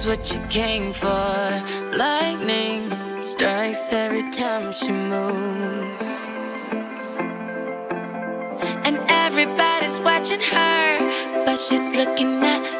is what you came for. Lightning strikes every time she moves. And everybody's watching her, but she's looking at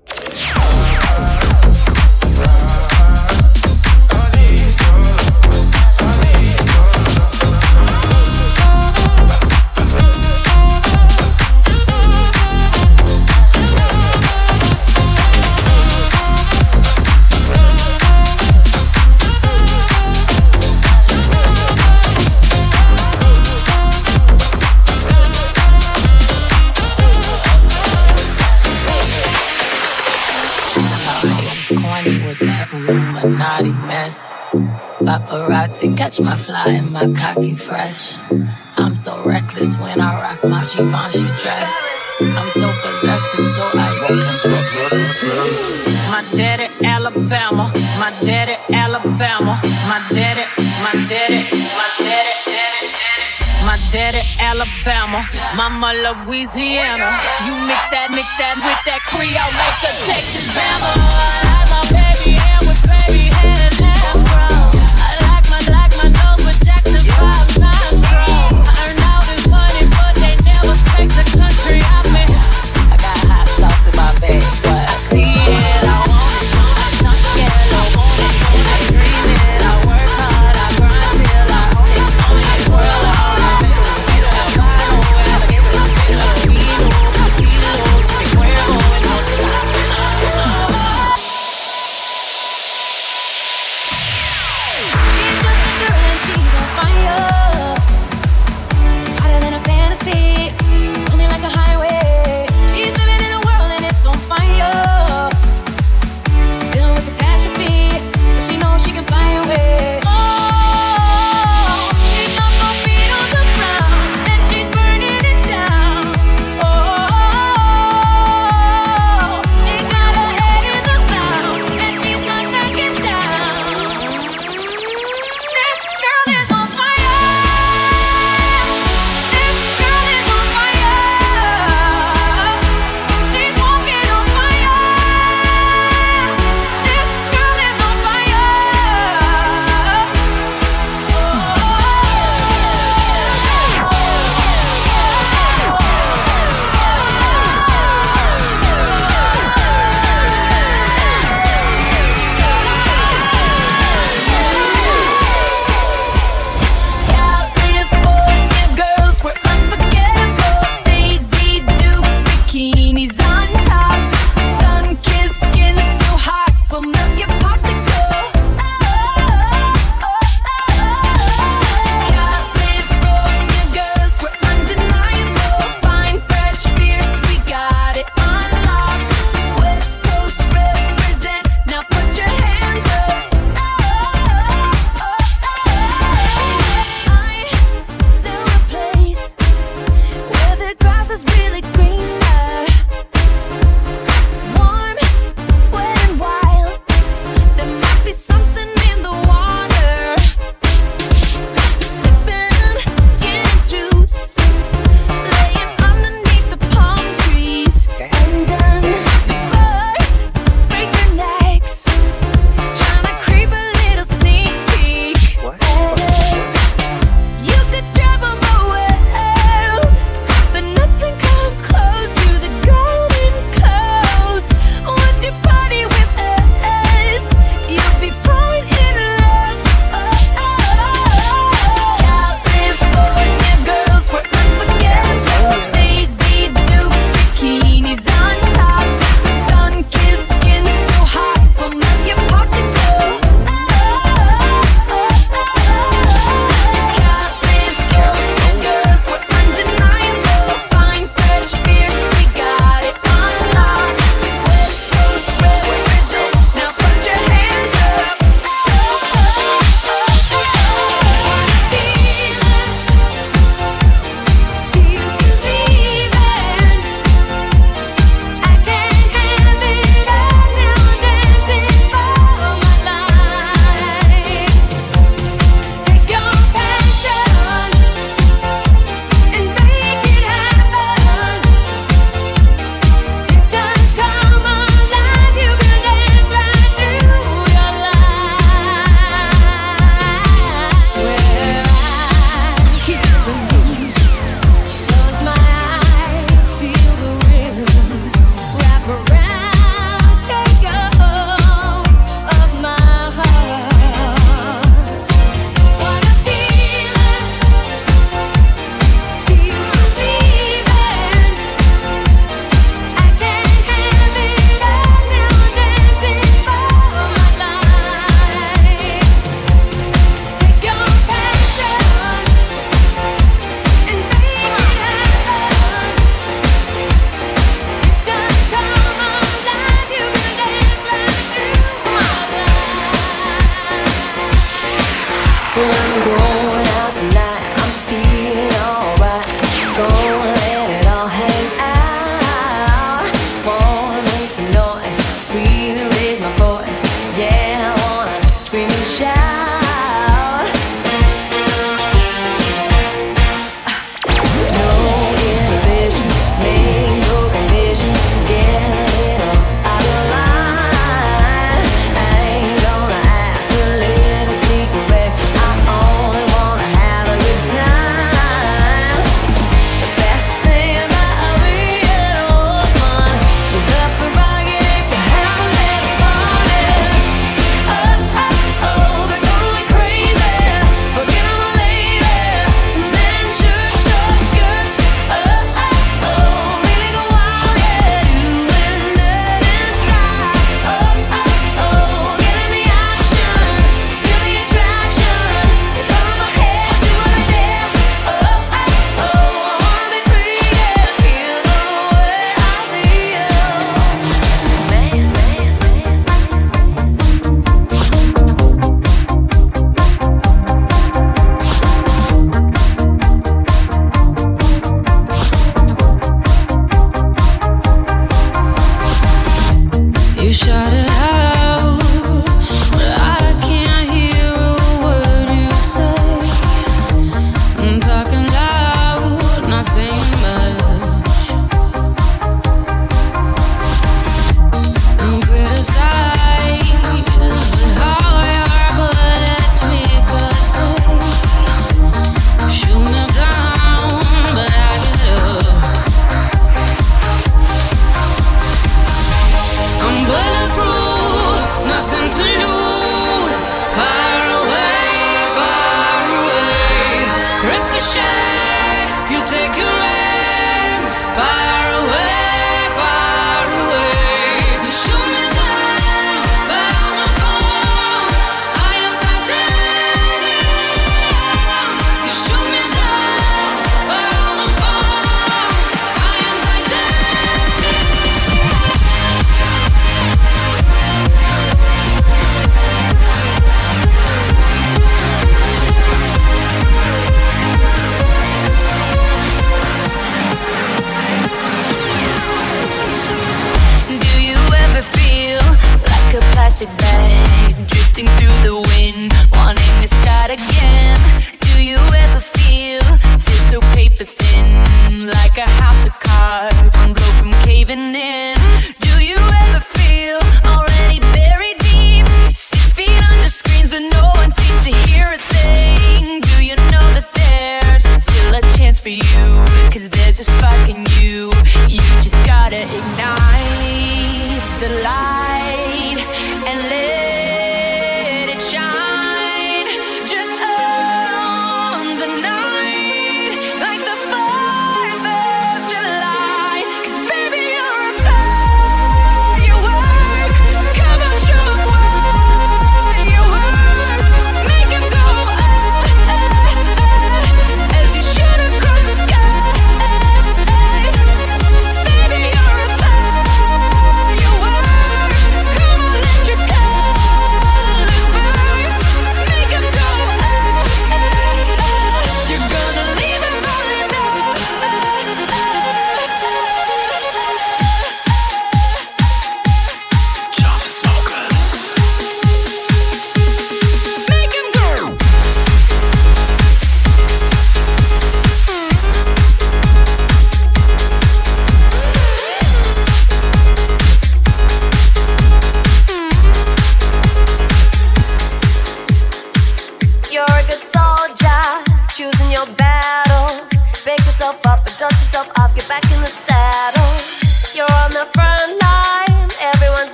Catch my fly and my cocky fresh. I'm so reckless when I rock my Givenchy dress. I'm so possessive, so I. My daddy, Alabama. My daddy, Alabama. My daddy, my daddy, my daddy, daddy, daddy. My daddy, Alabama. Mama Louisiana. You mix that, mix that with that Creole, make a Texas Bama. I hair baby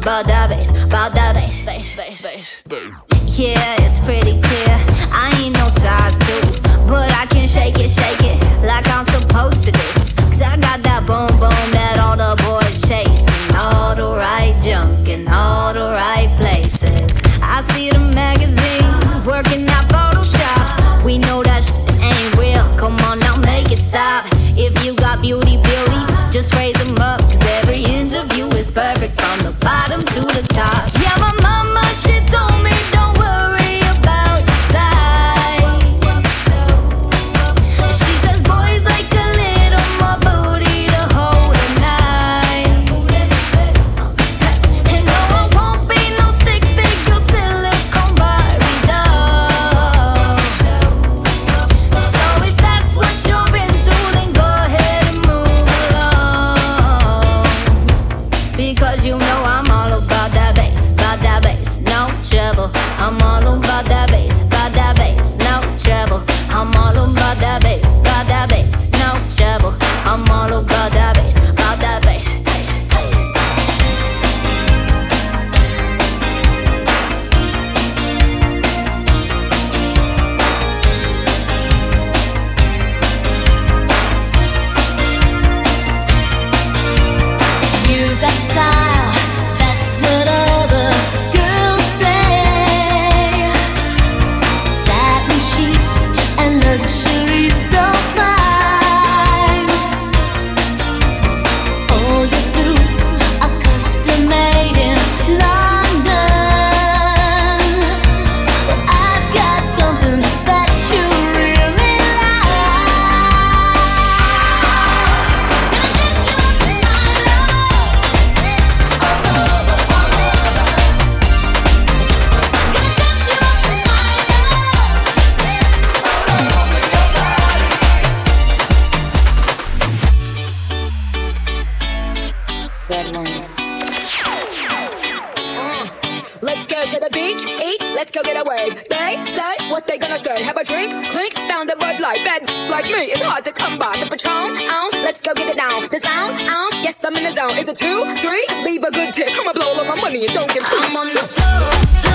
But I. each, let's go get a wave. They say what they gonna say. Have a drink, clink, found a Bud Light. Bad like me, it's hard to come by. The Patron, um, let's go get it down. The sound, um, yes, I'm in the zone. Is it two, three? Leave a good tip. I'ma blow all my money and don't give I'm on the floor.